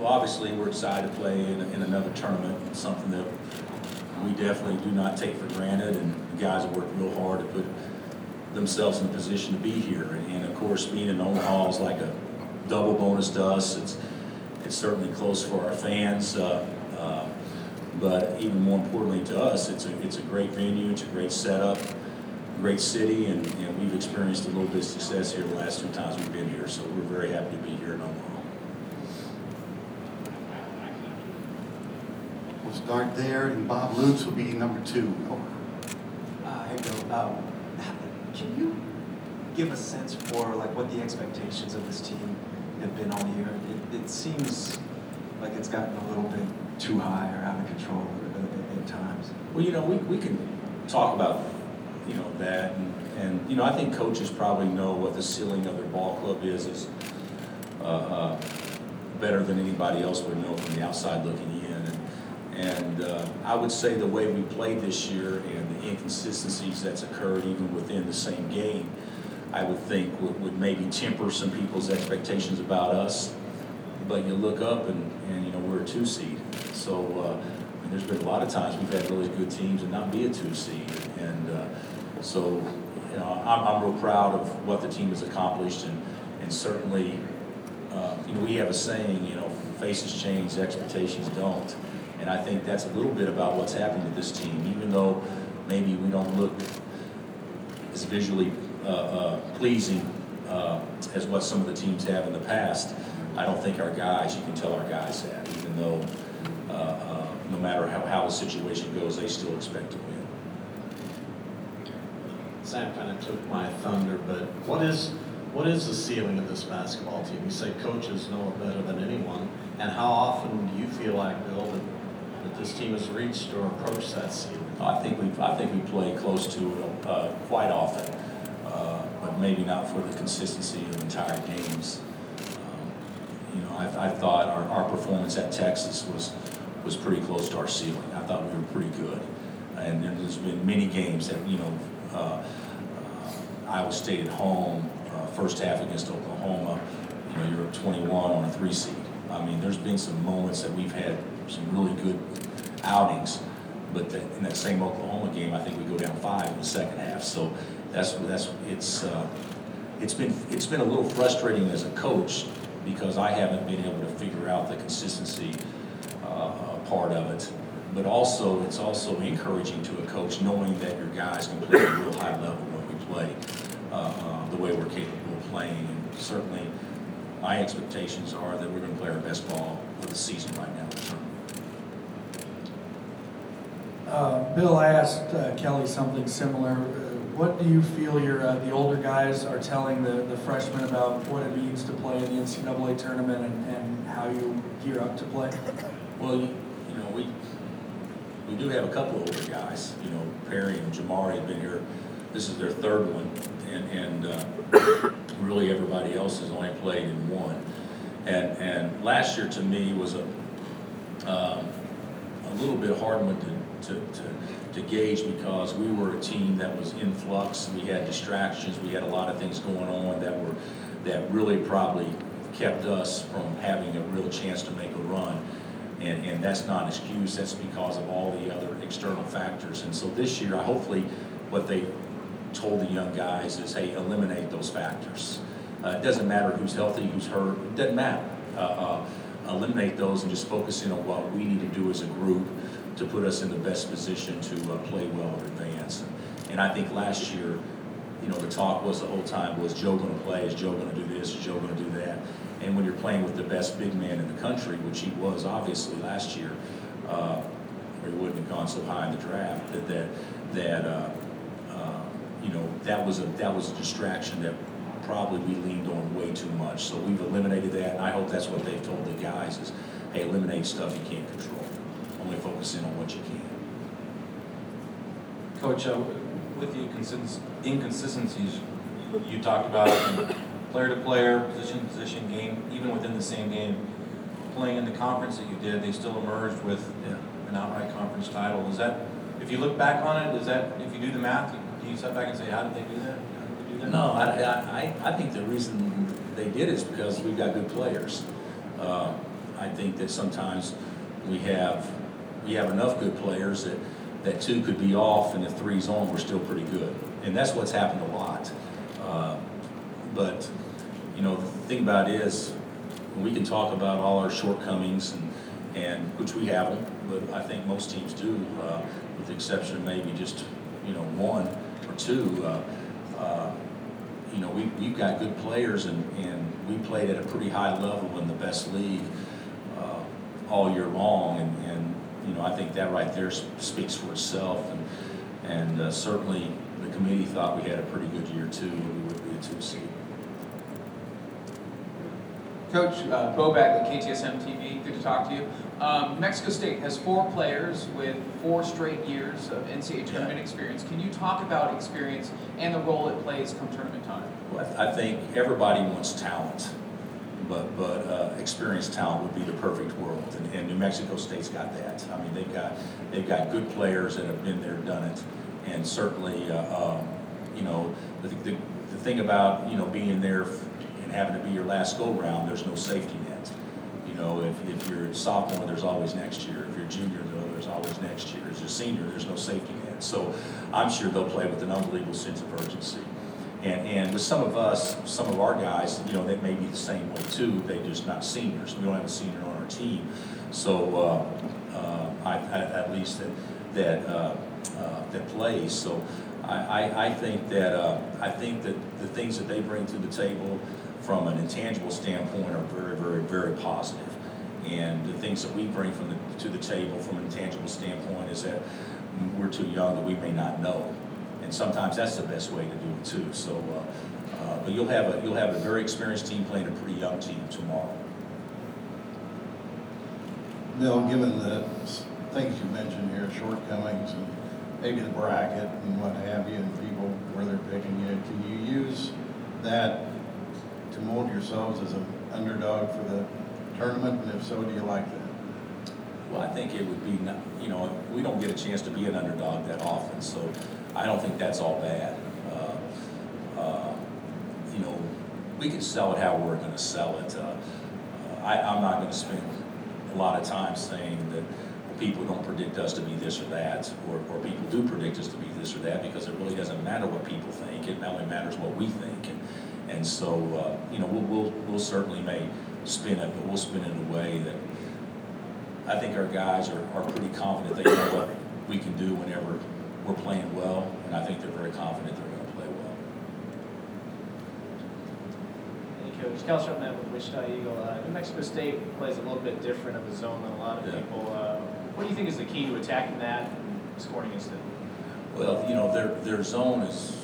Well, obviously, we're excited to play in, in another tournament, It's something that we definitely do not take for granted, and the guys have worked real hard to put themselves in a position to be here. And, and of course, being in Omaha is like a double bonus to us. It's, it's certainly close for our fans, uh, uh, but even more importantly to us, it's a, it's a great venue, it's a great setup, great city, and, and we've experienced a little bit of success here the last two times we've been here, so we're very happy to be here in Omaha. We'll start there, and Bob Lutz will be number two. Uh, hey, Bill, um, can you give a sense for like what the expectations of this team have been all year? It, it seems like it's gotten a little bit too high or out of control at, at- at times. Well, you know, we, we can talk about, you know, that, and, and, you know, I think coaches probably know what the ceiling of their ball club is, is, uh, uh, better than anybody else would know from the outside looking in. And- uh, I would say the way we played this year and the inconsistencies that's occurred even within the same game, I would think would, would maybe temper some people's expectations about us. But you look up and, and, you know, we're a two seed. So, uh, there's been a lot of times we've had really good teams and not be a two seed. And, uh, so, you know, I'm, I'm real proud of what the team has accomplished and, and certainly, uh, you know, we have a saying, you know, faces change, expectations don't. And I think that's a little bit about what's happening with this team, even though maybe we don't look as visually uh, uh, pleasing uh, as what some of the teams have in the past. I don't think our guys, you can tell our guys that, even though, uh, uh, no matter how, how the situation goes, they still expect to win. Sam kind of took my thunder, but what is, what is the ceiling of this basketball team? You say coaches know it better than anyone, and how often do you feel like, Bill, that, that this team has reached or approached that ceiling? I think we, I think we play close to it uh, quite often, uh, but maybe not for the consistency of entire games. Um, You know, I, I thought our, our performance at Texas was, was pretty close to our ceiling. I thought we were pretty good. And there's been many games that, you know, uh, uh, Iowa State at home, uh, first half against Oklahoma, you know, you're at 21 on a three seed. I mean, there's been some moments that we've had some really good outings, but in that same Oklahoma game, I think we go down five in the second half. So that's that's it's uh, it's been it's been a little frustrating as a coach because I haven't been able to figure out the consistency uh, part of it. But also, it's also encouraging to a coach knowing that your guys can play at a real high level when we play uh, uh, the way we're capable of playing. And certainly, my expectations are that we're going to play our best ball for the season right now. Uh, Bill, asked uh, Kelly something similar. Uh, What do you feel your, uh, the older guys are telling the the freshmen about what it means to play in the NCAA tournament and and how you gear up to play? Well, you, you know, we, we do have a couple of older guys, you know, Perry and Jamari have been here, this is their third one, and, and, uh, really everybody else has only played in one. And, and last year to me was a, um, a little bit hard one to, to, to, to gauge because we were a team that was in flux, we had distractions, we had a lot of things going on that were, that really probably kept us from having a real chance to make a run. And, and that's not an excuse, that's because of all the other external factors. And so this year, hopefully, what they told the young guys is, hey, eliminate those factors. Uh, it doesn't matter who's healthy, who's hurt, it doesn't matter. Uh, uh, eliminate those and just focus in on what we need to do as a group to put us in the best position to uh, play well and advance. And I think last year, you know, the talk was the whole time, was Joe gonna play, is Joe gonna do this, is Joe gonna do that? And when you're playing with the best big man in the country, which he was obviously last year, uh, or he wouldn't have gone so high in the draft, that, that, that, uh, uh, you know, that was a, that was a distraction that probably we leaned on way too much. So we've eliminated that, and I hope that's what they've told the guys is, hey, eliminate stuff you can't control. Only focus in on what you can. Coach, uh, with the inconsist- inconsistencies you talked about, player to player, position to position game, even within the same game, playing in the conference that you did, they still emerged with an outright conference title. Is that, if you look back on it, is that, if you do the math, do you sit back and say, how did they do that? How did they do that? No, I, I, I- I think the reason they did is because we've got good players. Uh, I think that sometimes we have, we have enough good players that, that two could be off and if three's on, we're still pretty good. And that's what's happened a lot. Uh, But, you know, the thing about it is, we can talk about all our shortcomings and, and, which we have them, but I think most teams do, uh, with the exception of maybe just, you know, one or two. uh, uh, You know, we, we've got good players and, and we played at a pretty high level in the best league, uh, all year long. And, and, you know, I think that right there s- speaks for itself. And, and uh, certainly the committee thought we had a pretty good year too, we would be a two seed. Coach uh, Bobak, at KTSM TV, good to talk to you. Um, Mexico State has four players with four straight years of NCAA tournament experience. Can you talk about experience and the role it plays come tournament time? Well, I think everybody wants talent, but, but uh, experienced talent would be the perfect world, and, and New Mexico State's got that. I mean, they've got, they've got good players that have been there, done it, and certainly, uh, um, you know, the, the, the thing about, you know, being there and having to be your last go-round, there's no safety net. You know, if, if you're a sophomore, there's always next year. If you're a junior, though, there's always next year. As a senior, there's no safety net. So I'm sure they'll play with an unbelievable sense of urgency. And, and with some of us, some of our guys, you know, they may be the same way too, They're just not seniors. We don't have a senior on our team. So, uh, uh, I, I, at least that, that, uh, uh, that plays. So I, I, I think that, uh, I think that the things that they bring to the table from an intangible standpoint are very, very, very positive. And the things that we bring from the, to the table from an intangible standpoint is that we're too young that we may not know. And sometimes that's the best way to do it too. So, uh, uh, but you'll have a, you'll have a very experienced team playing a pretty young team tomorrow. Bill, given the things you mentioned here, shortcomings and maybe the bracket and what have you, and people where they're picking you, can you use that to mold yourselves as an underdog for the tournament? And if so, do you like that? Well, I think it would be, you know, we don't get a chance to be an underdog that often, so I don't think that's all bad. Uh, uh, You know, we can sell it how we're gonna sell it. Uh, I, I'm not gonna spend a lot of time saying that people don't predict us to be this or that, or, or people do predict us to be this or that, because it really doesn't matter what people think, it only matters what we think. And And so, uh, you know, we'll, we'll, we'll certainly may spin it, but we'll spin it in a way that I think our guys are, are pretty confident they know what we can do whenever we're playing well, and I think they're very confident they're gonna play well. Hey, Coach. Cal Sharpnet with Wichita Eagle. Uh, New Mexico State plays a little bit different of a zone than a lot of Yeah. people. Uh, what do you think is the key to attacking that and scoring against it? Well, you know, their, their zone is,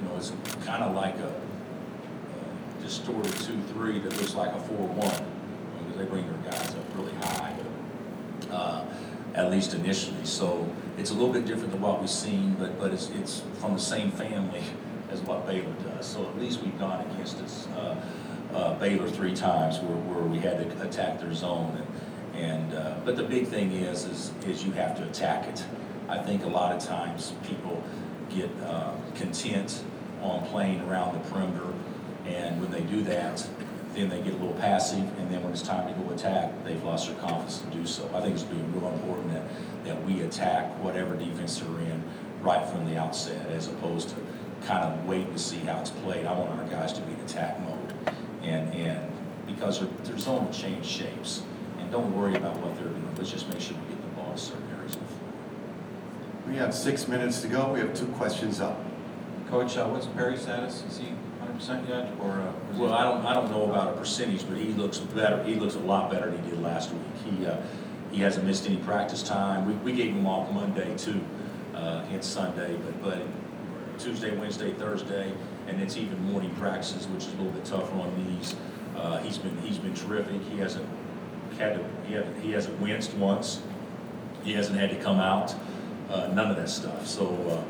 you know, it's kind of like a distorted two-three that looks like a four-one, because they bring their guys up really high, at least initially. So it's a little bit different than what we've seen, but, but it's, it's from the same family as what Baylor does. So at least we've gone against this, uh, uh, Baylor three times where, where we had to attack their zone. And, and, uh, but the big thing is, is, is you have to attack it. I think a lot of times people get, uh, content on playing around the perimeter. And when they do that, then they get a little passive, and then when it's time to go attack, they've lost their confidence to do so. I think it's being real important that, that we attack whatever defense they're in right from the outset, as opposed to kind of waiting to see how it's played. I want our guys to be in attack mode, and, and because their, their zone will change shapes. And don't worry about what they're doing, let's just make sure we get the ball in certain areas of the floor. We have six minutes to go. We have two questions up. Coach, uh, what's Perry's status? Is he hundred percent yet, or? uh, is Well, I don't, I don't know about a percentage, but he looks better, he looks a lot better than he did last week. He, uh, he hasn't missed any practice time. We, we gave him off Monday too, uh, and Sunday, but, but Tuesday, Wednesday, Thursday, and it's even morning practices, which is a little bit tougher on knees. Uh, he's been, he's been terrific. He hasn't had to, he hasn't, he hasn't winced once. He hasn't had to come out, uh, none of that stuff. So, uh,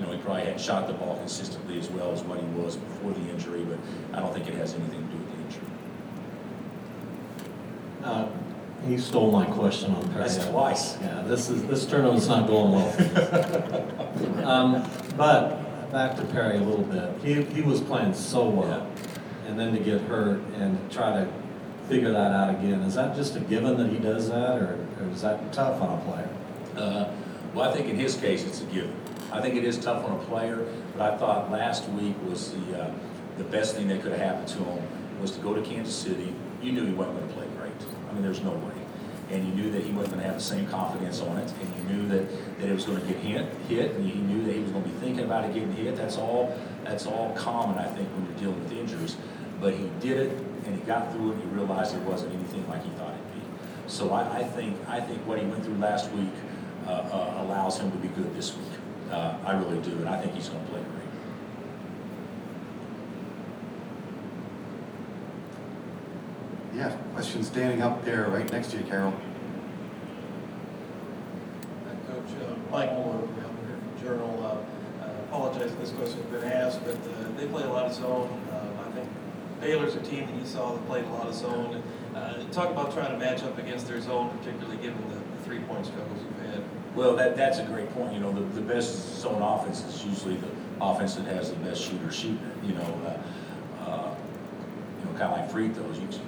you know, he probably hadn't shot the ball consistently as well as what he was before the injury, but I don't think it has anything to do with the injury. Uh, He stole my question on Perry. That's twice. Yeah, this is, this tournament's not going well. Um, But back to Perry a little bit. He, he was playing so well. And then to get hurt and try to figure that out again. Is that just a given that he does that, or, or is that tough on a player? Uh, Well, I think in his case, it's a given. I think it is tough on a player, but I thought last week was the, uh, the best thing that could have happened to him was to go to Kansas City. You knew he wasn't gonna play great. I mean, there's no way. And you knew that he wasn't gonna have the same confidence on it, and you knew that, that it was gonna get hit, hit, and you knew that he was gonna be thinking about it getting hit. That's all, that's all common, I think, when you're dealing with injuries. But he did it, and he got through it, and he realized it wasn't anything like he thought it'd be. So I, I think, I think what he went through last week, uh, uh, allows him to be good this week. Uh, I really do, and I think he's gonna play great. Yeah, question standing up there, right next to you, Carol. Coach uh, Mike Moore, I'm here from Journal. Uh, I apologize if this question has been asked, but uh, they play a lot of zone. Uh, I think Baylor's a team that you saw that played a lot of zone. Uh, Talk about trying to match up against their zone, particularly given the three-point struggles you've had. Well, that, that's a great point, you know, the, the best zone offense is usually the offense that has the best shooter shooting you know, uh, uh, you know, kinda like free throws, you can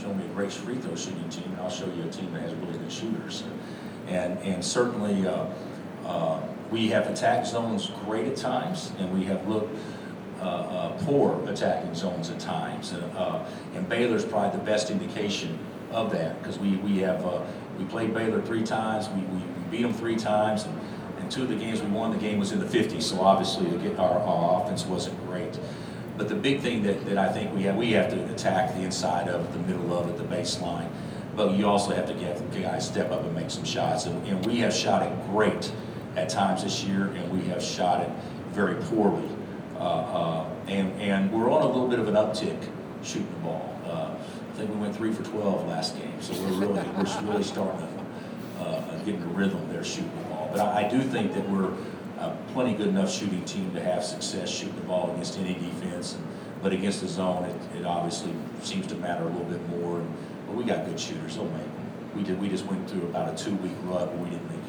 show me a great free throw shooting team, and I'll show you a team that has really good shooters. And, and certainly, uh, uh, we have attacked zones great at times, and we have looked, uh, uh, poor attacking zones at times. And, uh, and Baylor's probably the best indication of that, because we, we have, uh, we played Baylor three times, we we beat them three times, and, two of the games we won, the game was in the fifties, so obviously the, ga- our, our offense wasn't great. But the big thing that, that I think we have, we have to attack the inside of it, the middle of it, the baseline. But you also have to get guys step up and make some shots, and, and we have shot it great at times this year, and we have shot it very poorly. Uh, uh, and, and we're on a little bit of an uptick shooting the ball. Uh, I think we went three for twelve last game, so we're really, we're really starting to, uh, getting the rhythm there shooting the ball. But I, I do think that we're a plenty good enough shooting team to have success shooting the ball against any defense. And- But against the zone, it, it obviously seems to matter a little bit more. And- But we got good shooters, make them. We did, we just went through about a two-week rut where we didn't make